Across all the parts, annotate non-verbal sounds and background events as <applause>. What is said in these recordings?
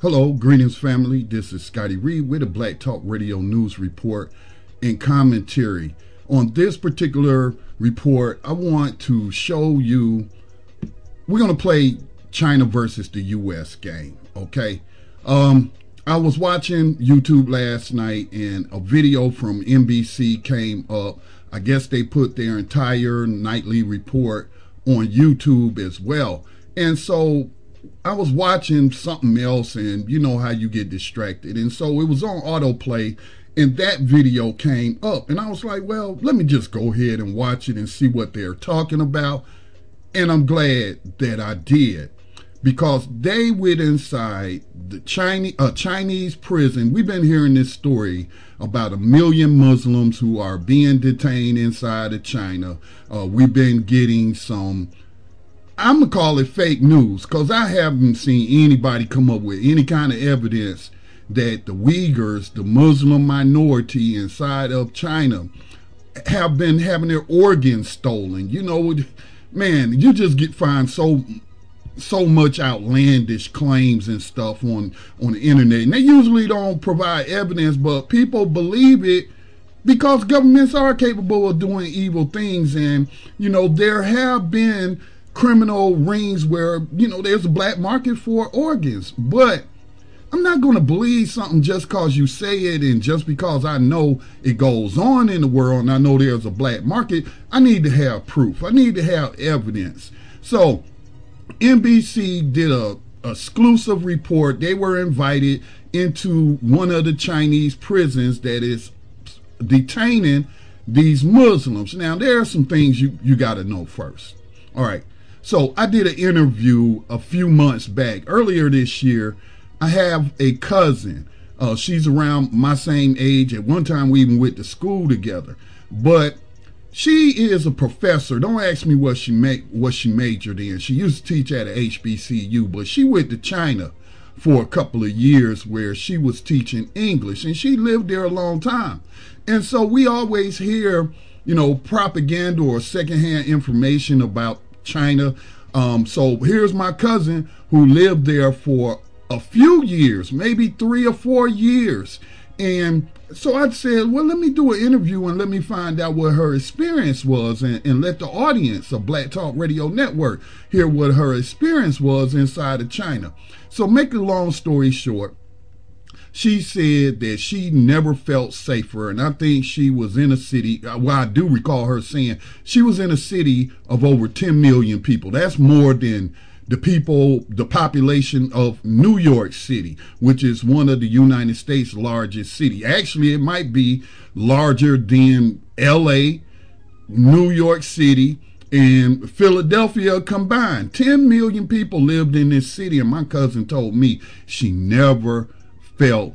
Hello, greetings, family. This is Scotty Reed with a Black Talk Radio News Report and commentary. On this particular report, I want to show you we're going to play China versus the U.S. game, okay? Um, I was watching YouTube last night and a video from NBC came up. I guess they put their entire nightly report on YouTube as well. And so I was watching something else, and you know how you get distracted. And so it was on autoplay, and that video came up. And I was like, well, let me just go ahead and watch it and see what they're talking about. And I'm glad that I did because they went inside the Chinese, uh, Chinese prison. We've been hearing this story about a million Muslims who are being detained inside of China. Uh, we've been getting some I'm gonna call it fake news because I haven't seen anybody come up with any kind of evidence that the Uyghurs, the Muslim minority inside of China, have been having their organs stolen. You know, man, you just get find so so much outlandish claims and stuff on on the internet, and they usually don't provide evidence, but people believe it because governments are capable of doing evil things, and you know there have been criminal rings where, you know, there's a black market for organs. But I'm not going to believe something just because you say it and just because I know it goes on in the world and I know there's a black market. I need to have proof. I need to have evidence. So NBC did a exclusive report. They were invited into one of the Chinese prisons that is detaining these Muslims. Now, there are some things you, you got to know first. All right. So I did an interview a few months back, earlier this year. I have a cousin. Uh, she's around my same age. At one time, we even went to school together. But she is a professor. Don't ask me what she make what she majored in. She used to teach at a HBCU, but she went to China for a couple of years where she was teaching English, and she lived there a long time. And so we always hear, you know, propaganda or secondhand information about China. Um, so here's my cousin who lived there for a few years, maybe three or four years. And so I said, well, let me do an interview and let me find out what her experience was and, and let the audience of Black Talk Radio Network hear what her experience was inside of China. So make a long story short, she said that she never felt safer. And I think she was in a city, uh, well, I do recall her saying she was in a city of over 10 million people. That's more than the people, the population of New York City, which is one of the United States' largest city. Actually, it might be larger than LA, New York City, and Philadelphia combined. 10 million people lived in this city, and my cousin told me she never felt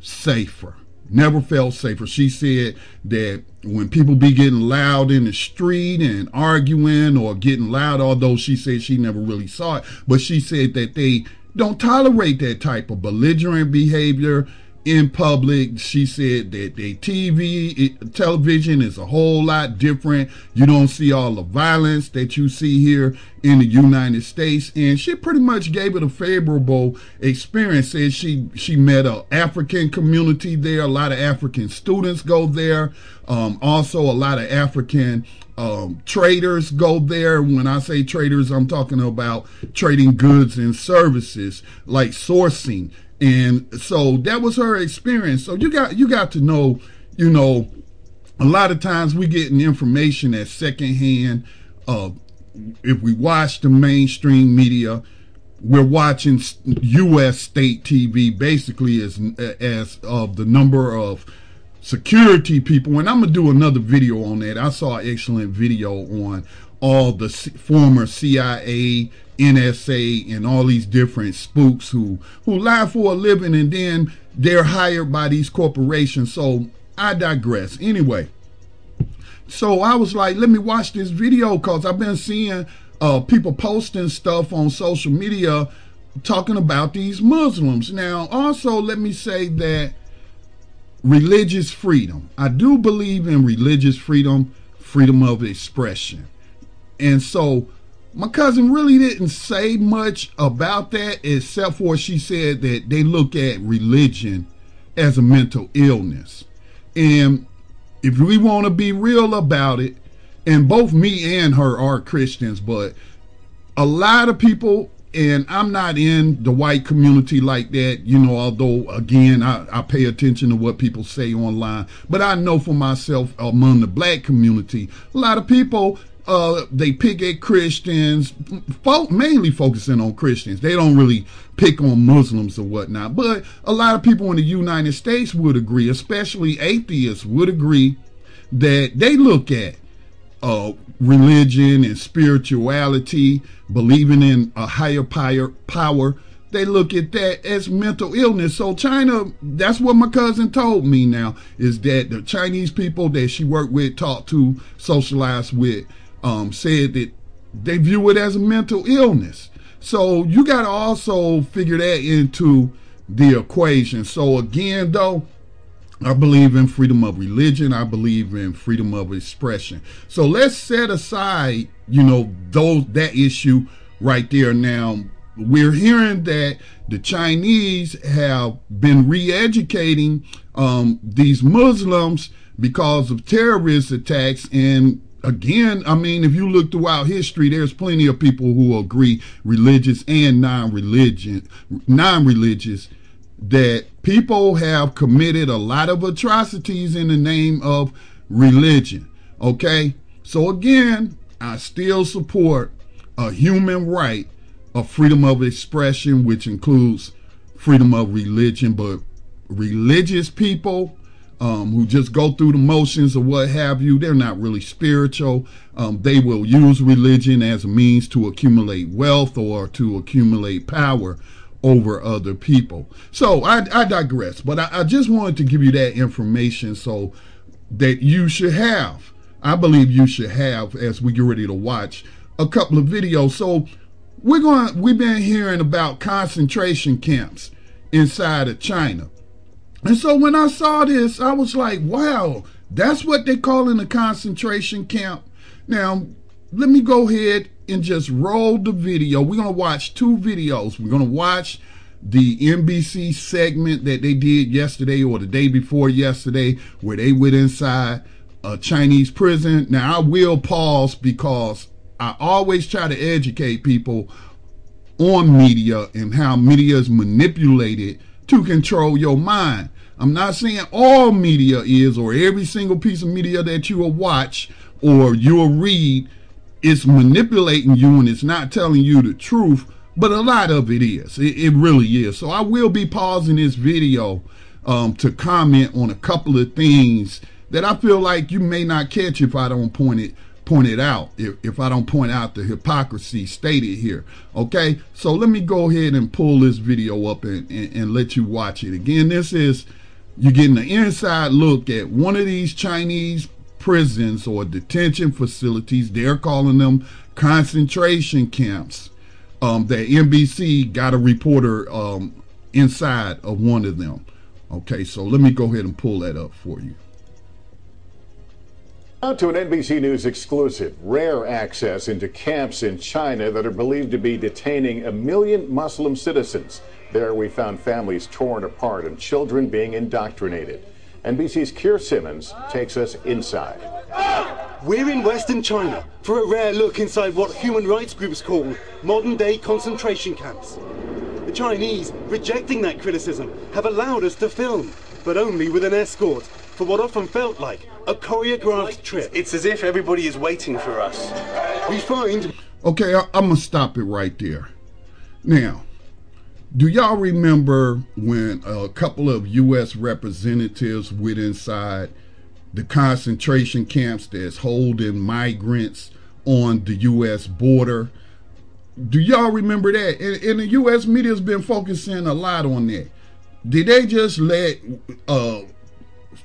safer. Never felt safer. She said that when people be getting loud in the street and arguing or getting loud, although she said she never really saw it, but she said that they don't tolerate that type of belligerent behavior in public. She said that the TV, it, television is a whole lot different. You don't see all the violence that you see here in the United States. And she pretty much gave it a favorable experience. Said she, she met a African community there. A lot of African students go there. Um, also a lot of African um, traders go there. When I say traders, I'm talking about trading goods and services like sourcing and so that was her experience. So you got you got to know, you know, a lot of times we getting information at secondhand. Uh, if we watch the mainstream media, we're watching U.S. state TV basically as as of the number of security people. And I'm gonna do another video on that. I saw an excellent video on all the former CIA NSA and all these different spooks who who lie for a living and then they're hired by these corporations. So I digress. Anyway, so I was like, let me watch this video because I've been seeing uh, people posting stuff on social media talking about these Muslims. Now, also let me say that religious freedom. I do believe in religious freedom, freedom of expression. And so my cousin really didn't say much about that except for she said that they look at religion as a mental illness. And if we want to be real about it, and both me and her are Christians, but a lot of people, and I'm not in the white community like that, you know, although again, I, I pay attention to what people say online, but I know for myself among the black community, a lot of people uh, they pick at Christians, fo- mainly focusing on Christians. They don't really pick on Muslims or whatnot. But a lot of people in the United States would agree, especially atheists would agree, that they look at uh, religion and spirituality, believing in a higher power. They look at that as mental illness. So China, that's what my cousin told me now, is that the Chinese people that she worked with, talked to, socialized with, um, said that they view it as a mental illness. So you got to also figure that into the equation. So again, though, I believe in freedom of religion. I believe in freedom of expression. So let's set aside, you know, those that issue right there. Now we're hearing that the Chinese have been re-educating um, these Muslims because of terrorist attacks and again, I mean, if you look throughout history, there's plenty of people who agree, religious and non-religion, non-religious, that people have committed a lot of atrocities in the name of religion. Okay, so again, I still support a human right of freedom of expression, which includes freedom of religion, but religious people um, who just go through the motions or what have you. They're not really spiritual. Um, they will use religion as a means to accumulate wealth or to accumulate power over other people. So I, I digress, but I, I just wanted to give you that information so that you should have. I believe you should have as we get ready to watch a couple of videos. So we're going. We've been hearing about concentration camps inside of China. And so when I saw this, I was like, wow, that's what they call in a concentration camp. Now, let me go ahead and just roll the video. We're going to watch two videos. We're going to watch the NBC segment that they did yesterday or the day before yesterday where they went inside a Chinese prison. Now, I will pause because I always try to educate people on media and how media is manipulated to control your mind. I'm not saying all media is or every single piece of media that you will watch or you'll read is manipulating you and it's not telling you the truth, but a lot of it is. It, it really is. So I will be pausing this video um, to comment on a couple of things that I feel like you may not catch if I don't point it point it out if, if I don't point out the hypocrisy stated here. Okay, so let me go ahead and pull this video up and, and, and let you watch it. Again, this is, you're getting an inside look at one of these Chinese prisons or detention facilities. They're calling them concentration camps. Um, that NBC got a reporter um, inside of one of them. Okay, so let me go ahead and pull that up for you. Now to an NBC News exclusive, rare access into camps in China that are believed to be detaining a million Muslim citizens. There we found families torn apart and children being indoctrinated. NBC's Keir Simmons takes us inside. We're in Western China for a rare look inside what human rights groups call modern day concentration camps. The Chinese, rejecting that criticism, have allowed us to film, but only with an escort for what often felt like a choreographed trip. It's as if everybody is waiting for us. We find. Okay, I, I'm gonna stop it right there. Now, do y'all remember when a couple of U.S. representatives went inside the concentration camps that's holding migrants on the U.S. border? Do y'all remember that? And, and the U.S. media has been focusing a lot on that. Did they just let uh,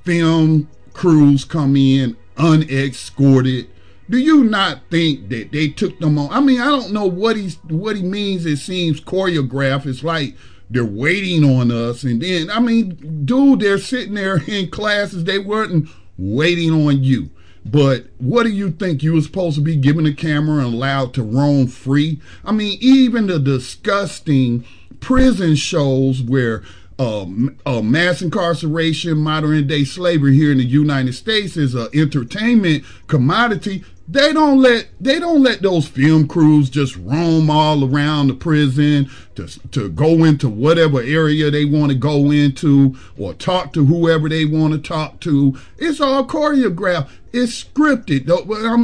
film crews come in unescorted. Do you not think that they took them on? I mean, I don't know what he's what he means. It seems choreographed. It's like they're waiting on us, and then I mean, dude, they're sitting there <laughs> in classes. They weren't waiting on you. But what do you think you were supposed to be given a camera and allowed to roam free? I mean, even the disgusting prison shows where uh, uh, mass incarceration, modern day slavery here in the United States is an entertainment commodity. They don't let they don't let those film crews just roam all around the prison to to go into whatever area they want to go into or talk to whoever they want to talk to. It's all choreographed. It's scripted.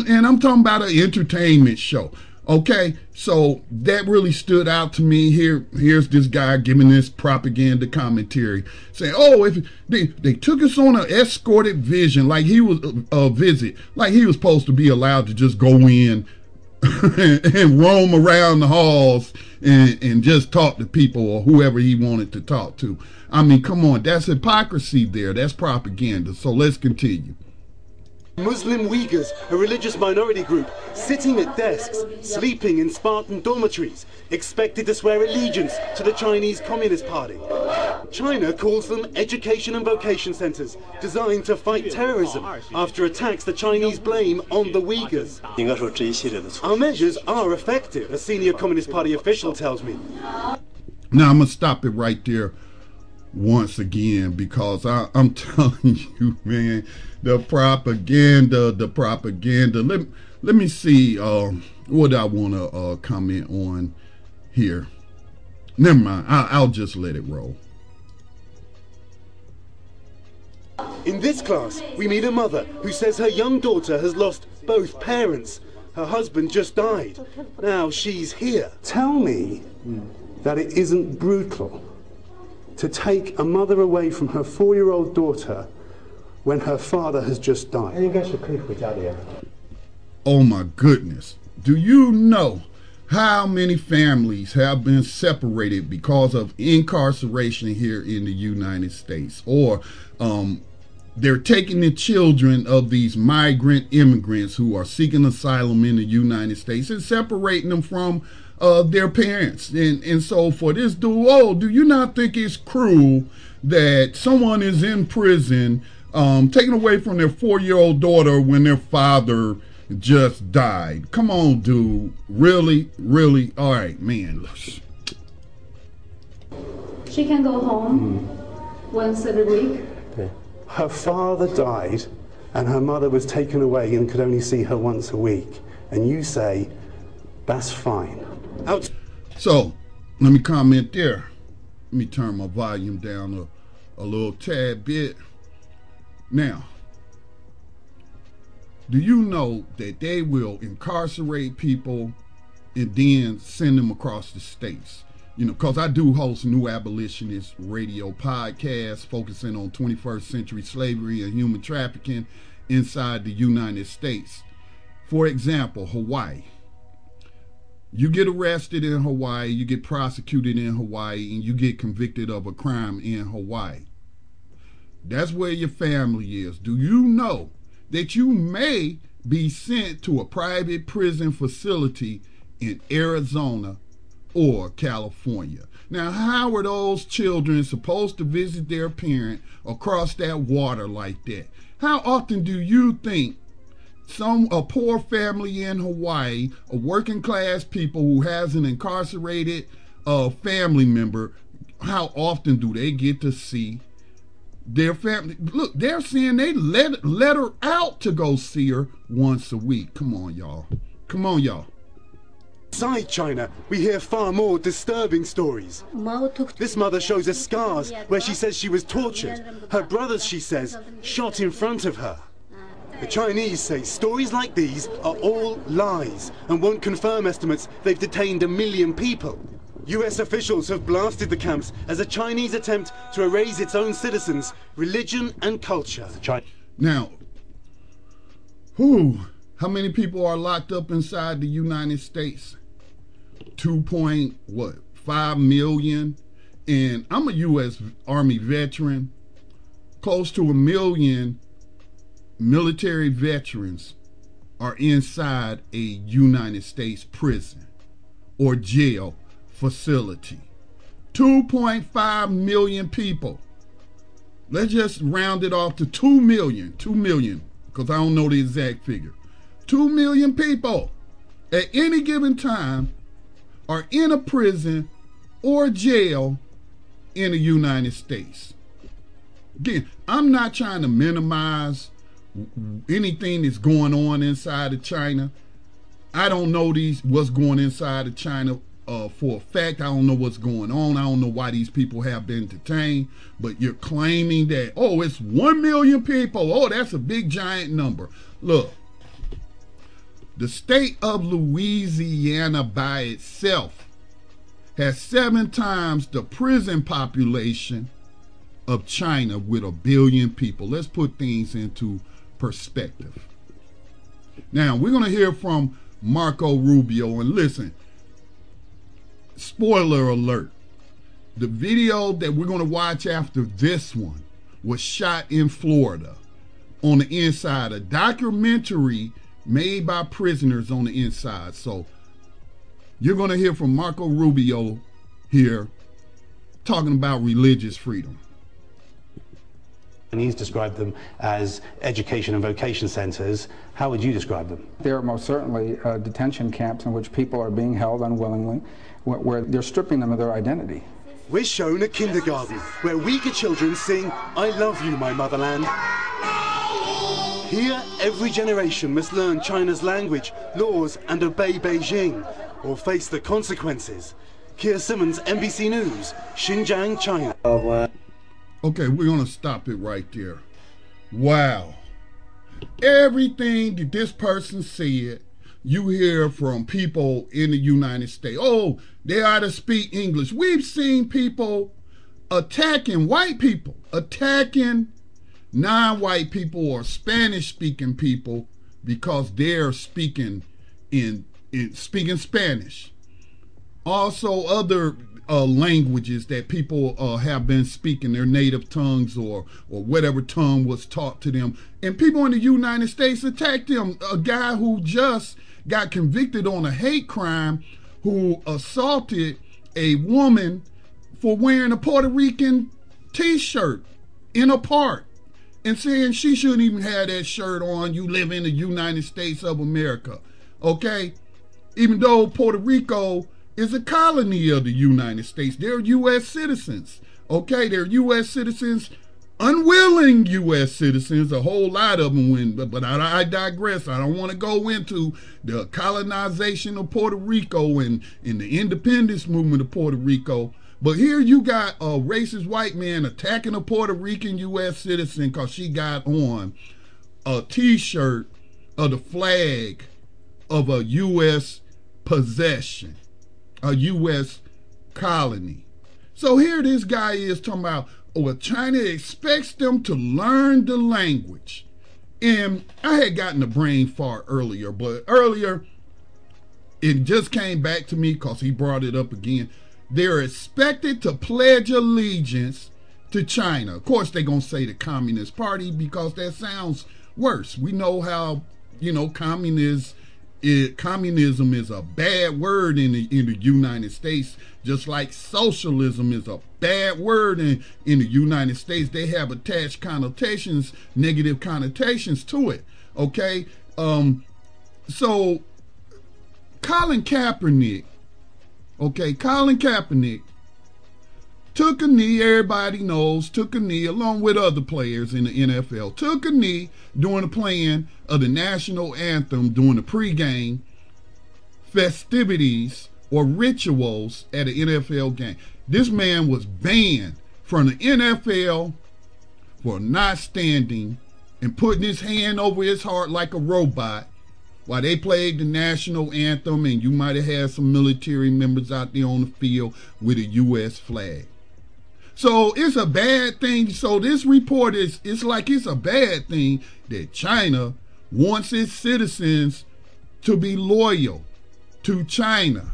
And I'm talking about an entertainment show. Okay, so that really stood out to me. Here, here's this guy giving this propaganda commentary, saying, "Oh, if they they took us on an escorted vision, like he was a, a visit, like he was supposed to be allowed to just go in <laughs> and roam around the halls and, and just talk to people or whoever he wanted to talk to. I mean, come on, that's hypocrisy there. That's propaganda. So let's continue. Muslim Uyghurs, a religious minority group, sitting at desks, sleeping in Spartan dormitories, expected to swear allegiance to the Chinese Communist Party. China calls them education and vocation centers, designed to fight terrorism after attacks the Chinese blame on the Uyghurs. Our measures are effective, a senior Communist Party official tells me. Now I'm going to stop it right there once again because I, am <laughs> telling you, man, the propaganda, the propaganda. Let let me see uh, what I want to uh, comment on here. Never mind. I, I'll just let it roll. In this class, we meet a mother who says her young daughter has lost both parents. Her husband just died. Now she's here. Tell me that it isn't brutal to take a mother away from her four year old daughter when her father has just died. Oh my goodness. Do you know how many families have been separated because of incarceration here in the United States? Or um, they're taking the children of these migrant immigrants who are seeking asylum in the United States and separating them from of their parents. And, and so for this duo, do you not think it's cruel that someone is in prison, um, taken away from their four-year-old daughter when their father just died? Come on, dude. Really? Really? All right, man. She can go home mm. once every week. Her father died and her mother was taken away and could only see her once a week. And you say, that's fine. Out. So, let me comment there. Let me turn my volume down a, a little tad bit. Now, do you know that they will incarcerate people and then send them across the states? You know, because I do host New Abolitionist radio podcast focusing on 21st century slavery and human trafficking inside the United States. For example, Hawaii. You get arrested in Hawaii, you get prosecuted in Hawaii, and you get convicted of a crime in Hawaii. That's where your family is. Do you know that you may be sent to a private prison facility in Arizona or California? Now, how are those children supposed to visit their parent across that water like that? How often do you think some a poor family in Hawaii, a working class people who has an incarcerated uh, family member, how often do they get to see their family? Look, they're saying they let let her out to go see her once a week. Come on, y'all. Come on, y'all. Inside China, we hear far more disturbing stories. This mother shows us scars where she says she was tortured. Her brothers, she says, shot in front of her. The Chinese say stories like these are all lies and won't confirm estimates they've detained a million people. US officials have blasted the camps as a Chinese attempt to erase its own citizens' religion and culture. Now, who? How many people are locked up inside the United States? Two point what? Five million. And I'm a U.S. Army veteran. Close to a million military veterans are inside a United States prison or jail facility. 2.5 million people. Let's just round it off to 2 million. 2 million. because I don't know the exact figure. Two million people at any given time are in a prison or jail in the United States. Again, I'm not trying to minimize anything that's going on inside of China. I don't know these what's going inside of China uh, for a fact. I don't know what's going on. I don't know why these people have been detained. But you're claiming that oh, it's one million people. Oh, that's a big giant number. Look, the state of Louisiana by itself has seven times the prison population of China with a billion people. Let's put things into perspective. Now, we're going to hear from Marco Rubio. And listen, spoiler alert the video that we're going to watch after this one was shot in Florida on the inside, a documentary made by prisoners on the inside. So you're going to hear from Marco Rubio here talking about religious freedom. And he's described them as education and vocation centers. How would you describe them? They are most certainly uh, detention camps in which people are being held unwillingly, where, where they're stripping them of their identity. We're shown a kindergarten where Uyghur children sing, I love you, my motherland. Here, every generation must learn China's language, laws, and obey Beijing, or face the consequences. Keir Simmons, NBC News, Xinjiang, China. Okay, we're going to stop it right there. Wow. Everything that this person said, you hear from people in the United States. Oh, they ought to speak English. We've seen people attacking white people, attacking non white people or Spanish speaking people because they're speaking in, in speaking Spanish. Also, other uh, languages that people uh, have been speaking, their native tongues or or whatever tongue was taught to them. And people in the United States attacked them. A guy who just got convicted on a hate crime, who assaulted a woman for wearing a Puerto Rican T-shirt in a park and saying she shouldn't even have that shirt on. You live in the United States of America, okay? Even though Puerto Rico is a colony of the United States. They're U.S. citizens. Okay, they're U.S. citizens, unwilling U.S. citizens, a whole lot of them. But, but I, I digress. I don't want to go into the colonization of Puerto Rico and, and the independence movement of Puerto Rico. But here you got a racist white man attacking a Puerto Rican U.S. citizen because she got on a T-shirt of the flag of a U.S. possession a U.S. colony. So here this guy is talking about, well, China expects them to learn the language. And I had gotten a brain fart earlier, but earlier it just came back to me because he brought it up again. They're expected to pledge allegiance to China. Of course, they're going to say the Communist Party because that sounds worse. We know how, you know, communists it, communism is a bad word in the in the United States, just like socialism is a bad word in, in the United States. They have attached connotations, negative connotations to it. Okay, um, so Colin Kaepernick, okay, Colin Kaepernick took a knee, everybody knows, took a knee along with other players in the NFL, took a knee during the playing of the national anthem during the pregame festivities or rituals at an NFL game. This man was banned from the NFL for not standing and putting his hand over his heart like a robot while they played the national anthem and you might have had some military members out there on the field with a U.S. flag. So it's a bad thing. So this report is it's like it's a bad thing that China wants its citizens to be loyal to China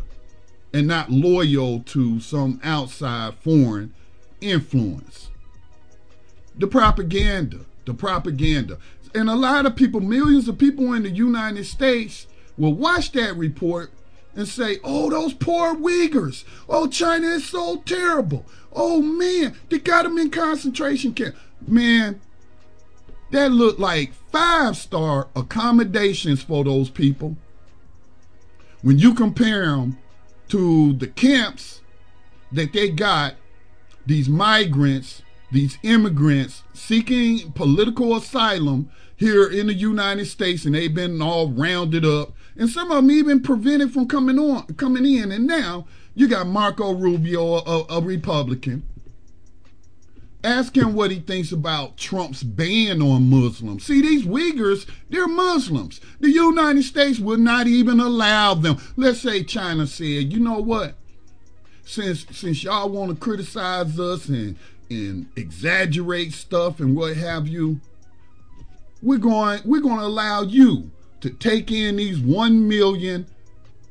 and not loyal to some outside foreign influence. The propaganda, the propaganda. And a lot of people, millions of people in the United States will watch that report and say, oh, those poor Uyghurs. Oh, China is so terrible. Oh man, they got them in concentration camp. Man, that look like five star accommodations for those people. When you compare them to the camps that they got, these migrants, these immigrants seeking political asylum here in the United States, and they've been all rounded up, and some of them even prevented from coming on, coming in. And now you got Marco Rubio, a, a Republican Ask him what he thinks about Trump's ban on Muslims. See, these Uyghurs, they're Muslims. The United States would not even allow them. Let's say China said, you know what? Since since y'all want to criticize us and and exaggerate stuff and what have you, we're going we're going to allow you to take in these 1 million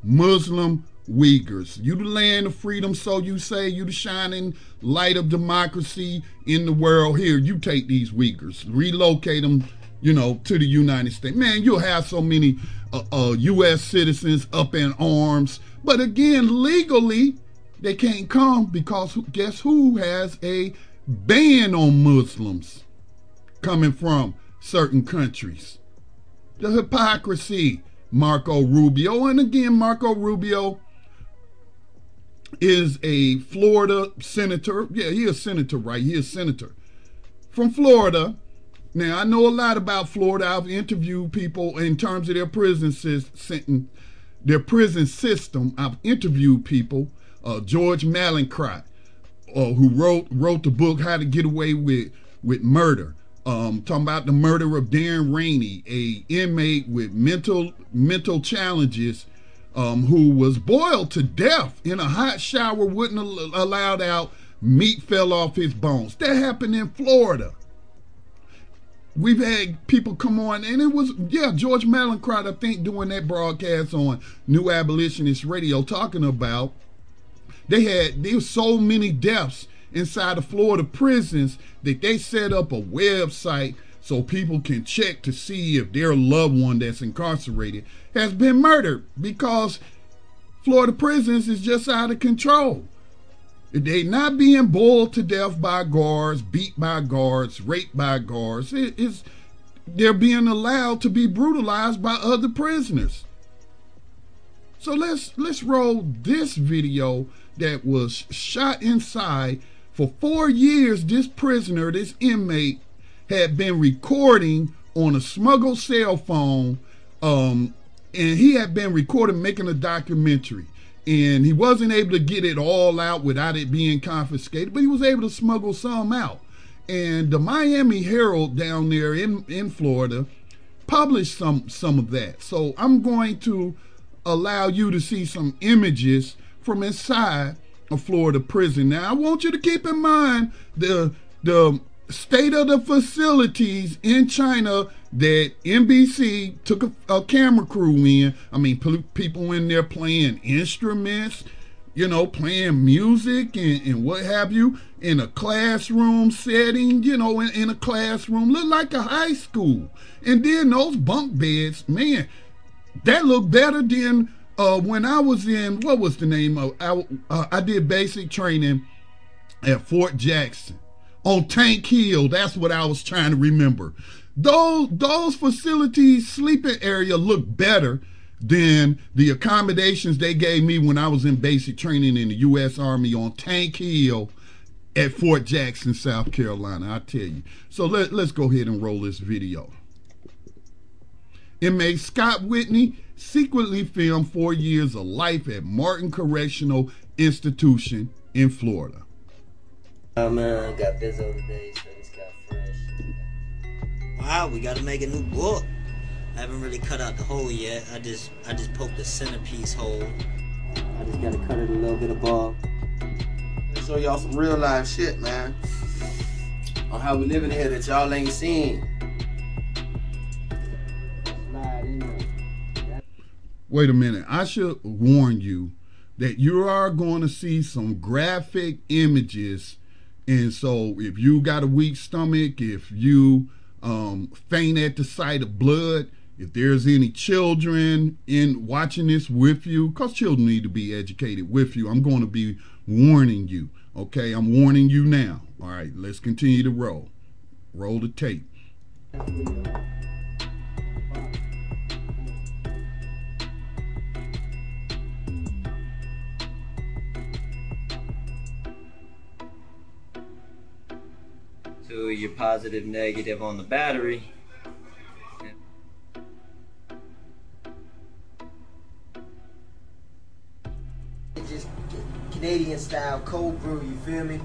Muslim Uyghurs. You the land of freedom, so you say. You the shining light of democracy in the world. Here, you take these Uyghurs, relocate them, you know, to the United States. Man, you'll have so many uh, uh, U.S. citizens up in arms. But again, legally, they can't come because guess who has a ban on Muslims coming from certain countries? The hypocrisy. Marco Rubio. And again, Marco Rubio is a Florida senator. Yeah, he is senator, right? He is senator from Florida. Now I know a lot about Florida. I've interviewed people in terms of their prison system. Their prison system. I've interviewed people. Uh, George Mallinckrodt, uh, who wrote wrote the book How to Get Away with with Murder. Um, talking about the murder of Darren Rainey, a inmate with mental mental challenges um, who was boiled to death in a hot shower, wouldn't al- allowed out, meat fell off his bones. That happened in Florida. We've had people come on, and it was, yeah, George Mallinckrodt, I think, doing that broadcast on New Abolitionist Radio, talking about they had, there so many deaths inside the Florida prisons that they set up a website so people can check to see if their loved one that's incarcerated has been murdered because Florida prisons is just out of control. They not being boiled to death by guards, beat by guards, raped by guards. It, it's they're being allowed to be brutalized by other prisoners. So let's let's roll this video that was shot inside for four years. This prisoner, this inmate, had been recording on a smuggled cell phone, um, and he had been recording making a documentary. And he wasn't able to get it all out without it being confiscated, but he was able to smuggle some out. And the Miami Herald down there in, in Florida published some some of that. So I'm going to allow you to see some images from inside a Florida prison. Now I want you to keep in mind the the state of the facilities in China that NBC took a, a camera crew in. I mean, people in there playing instruments, you know, playing music and, and what have you in a classroom setting, you know, in, in a classroom, look like a high school. And then those bunk beds, man, that looked better than uh, when I was in, what was the name of, I, uh, I did basic training at Fort Jackson on Tank Hill. That's what I was trying to remember. Those those facilities, sleeping area looked better than the accommodations they gave me when I was in basic training in the U.S. Army on Tank Hill at Fort Jackson, South Carolina. I tell you. So let, let's go ahead and roll this video. Inmate Scott Whitney secretly filmed four years of life at Martin Correctional Institution in Florida. Oh man, got Bizzo today, so it's got fresh. Wow, we gotta make a new book. I haven't really cut out the hole yet. I just I just poked the centerpiece hole. I just gotta cut it a little bit above. Let's show y'all some real life shit, man. On how we living here that y'all ain't seen. Wait a minute. I should warn you that you are going to see some graphic images and so if you got a weak stomach, if you um, faint at the sight of blood, if there's any children in watching this with you, because children need to be educated with you, I'm going to be warning you. Okay, I'm warning you now. All right, let's continue to roll. Roll the tape. To your positive negative on the battery. It's just Canadian style cold brew, you feel me?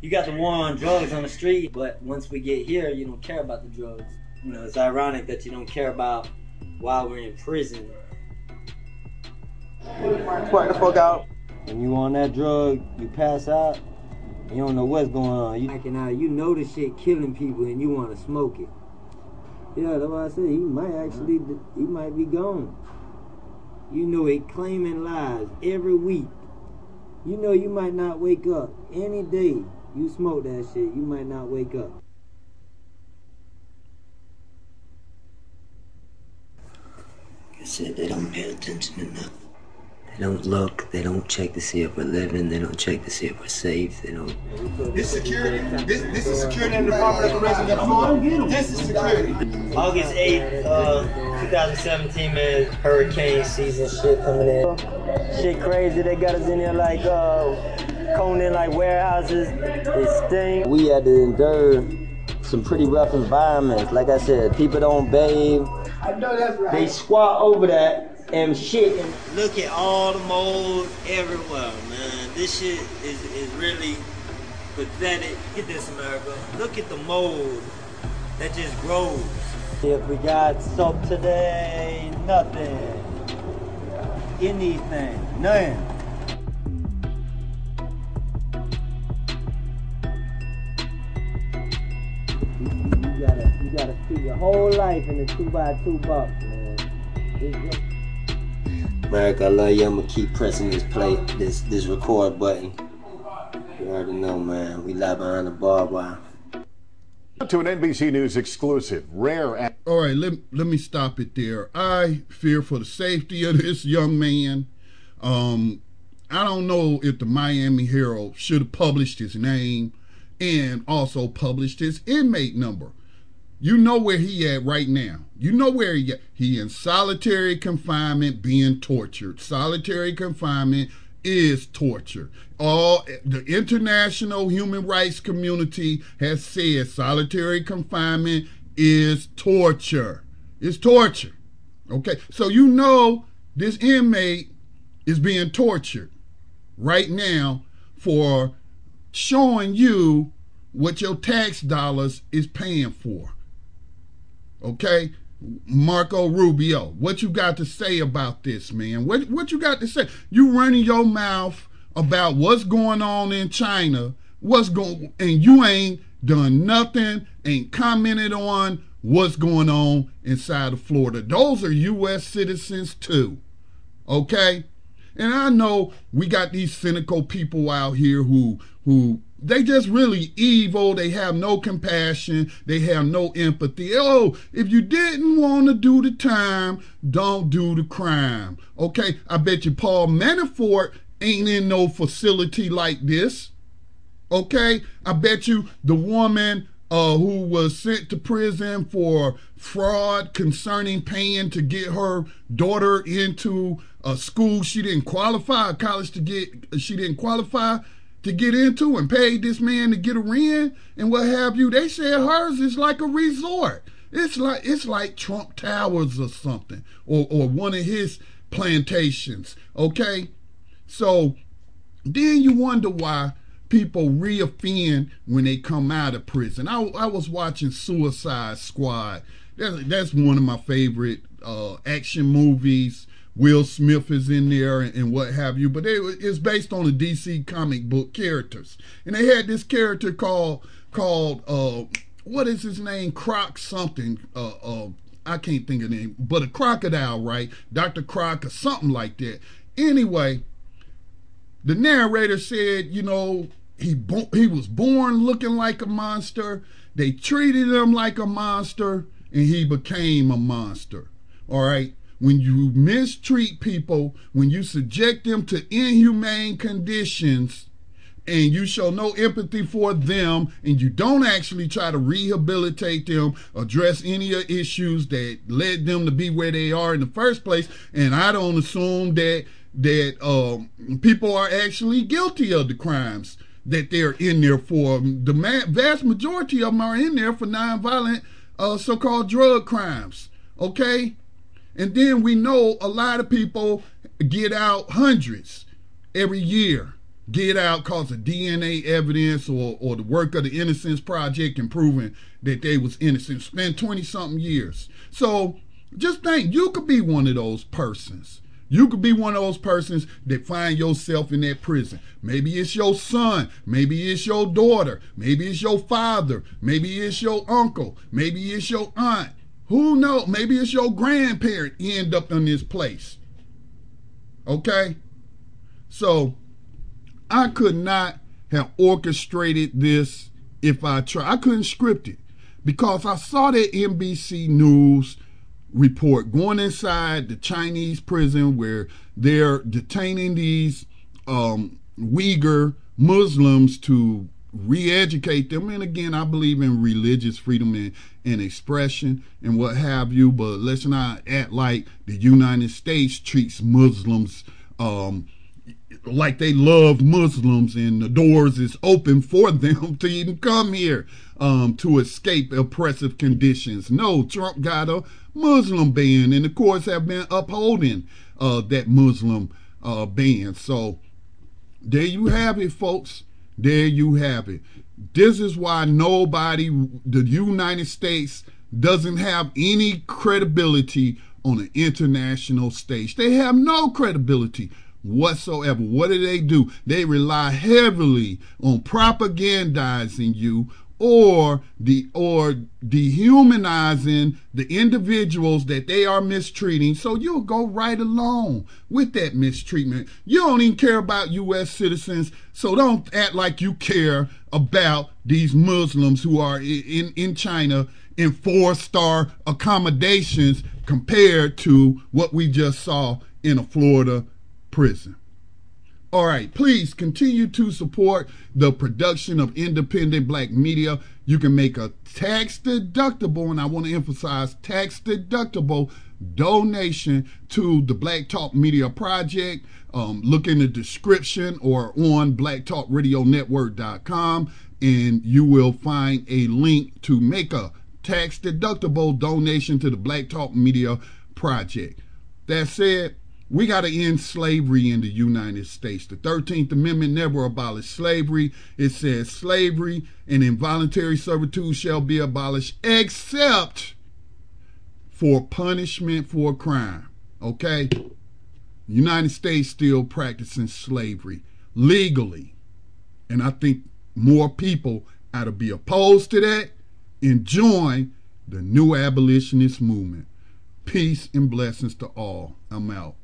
You got the war on drugs on the street, but once we get here, you don't care about the drugs. You know, it's ironic that you don't care about while we're in prison. Spark the fuck out. When you on that drug, you pass out, you don't know what's going on. You acting out, you know the shit killing people and you want to smoke it. Yeah, that's what I said. He might actually, he might be gone. You know he claiming lies every week. You know you might not wake up any day. You smoke that shit, you might not wake up. I said they don't pay attention enough. They don't look, they don't check to see if we're living, they don't check to see if we're safe, they don't This security, this this is security in the Department of Corrections. This is security. August 8th, uh, 2017, man, hurricane season shit coming in. Shit crazy, they got us in here like, uh, coning like warehouses. They stink. We had to endure some pretty rough environments. Like I said, people don't bathe. I know that's right. They squat over that and shit. And look at all the mold everywhere, man. This shit is, is really pathetic. Get this, America. Look at the mold that just grows. If we got soap today, nothing. Anything, none. You gotta, you gotta fit your whole life in a two by two box, man. It's America, I love you. I'm gonna keep pressing this play, this this record button. You already know, man. We live behind the barbed wire. To an NBC News exclusive, rare. Ac- All right, let, let me stop it there. I fear for the safety of this young man. Um, I don't know if the Miami Herald should have published his name and also published his inmate number. You know where he at right now. You know where he at. He in solitary confinement being tortured. Solitary confinement is torture. All the international human rights community has said solitary confinement is torture. It's torture. Okay. So you know this inmate is being tortured right now for showing you what your tax dollars is paying for. Okay? Marco Rubio, what you got to say about this, man? What what you got to say? You running your mouth about what's going on in China, what's going and you ain't done nothing, ain't commented on what's going on inside of Florida. Those are US citizens too. Okay? And I know we got these cynical people out here who who they just really evil. They have no compassion. They have no empathy. Oh, if you didn't want to do the time, don't do the crime. Okay, I bet you Paul Manafort ain't in no facility like this. Okay, I bet you the woman uh, who was sent to prison for fraud concerning paying to get her daughter into a school she didn't qualify, a college to get, she didn't qualify to get into and paid this man to get her in and what have you. They said hers is like a resort. It's like it's like Trump Towers or something, or or one of his plantations. Okay, so then you wonder why people reoffend when they come out of prison. I, I was watching Suicide Squad. That's, that's one of my favorite uh, action movies. Will Smith is in there and, what have you, but it's based on the DC comic book characters. And they had this character called called uh, what is his name? Croc something. Uh, uh, I can't think of the name, but a crocodile, right? Dr. Croc or something like that. Anyway, the narrator said, you know, he bo- he was born looking like a monster. They treated him like a monster, and he became a monster. All right. When you mistreat people, when you subject them to inhumane conditions, and you show no empathy for them and you don't actually try to rehabilitate them, address any of issues that led them to be where they are in the first place, and I don't assume that that um, people are actually guilty of the crimes that they're in there for. The ma- vast majority of them are in there for nonviolent uh, so-called drug crimes. Okay, and then we know a lot of people get out hundreds every year get out cause of DNA evidence or, or the work of the Innocence Project and proving that they was innocent. Spend 20 something years. So just think you could be one of those persons. You could be one of those persons that find yourself in that prison. Maybe it's your son. Maybe it's your daughter. Maybe it's your father. Maybe it's your uncle. Maybe it's your aunt. Who knows? Maybe it's your grandparent end up in this place. Okay? So I could not have orchestrated this if I tried. I couldn't script it because I saw that NBC News report going inside the Chinese prison where they're detaining these um, Uyghur Muslims to re-educate them and again i believe in religious freedom and, and expression and what have you but let's not act like the united states treats muslims um, like they love Muslims and the doors is open for them <laughs> to even come here um, to escape oppressive conditions. No, Trump got a Muslim ban, and the courts have been upholding uh, that Muslim uh, ban. So there you have it, folks. There you have it. This is why nobody, the United States, doesn't have any credibility on an international stage. They have no credibility whatsoever. What do they do? They rely heavily on propagandizing you or the or dehumanizing the individuals that they are mistreating so you'll go right along with that mistreatment you don't even care about us citizens so don't act like you care about these muslims who are in in china in four star accommodations compared to what we just saw in a florida prison. All right, please continue to support the production of independent black media. You can make a tax deductible, and I want to emphasize tax deductible donation to the Black Talk Media Project. Um, look in the description or on blacktalkradionetwork.com, and you will find a link to make a tax deductible donation to the Black Talk Media Project. That said, we got to end slavery in the United States. The 13th Amendment never abolished slavery. It says slavery and involuntary servitude shall be abolished except for punishment for a crime. Okay? United States still practicing slavery legally. And I think more people ought to be opposed to that and join the new abolitionist movement. Peace and blessings to all. I'm out.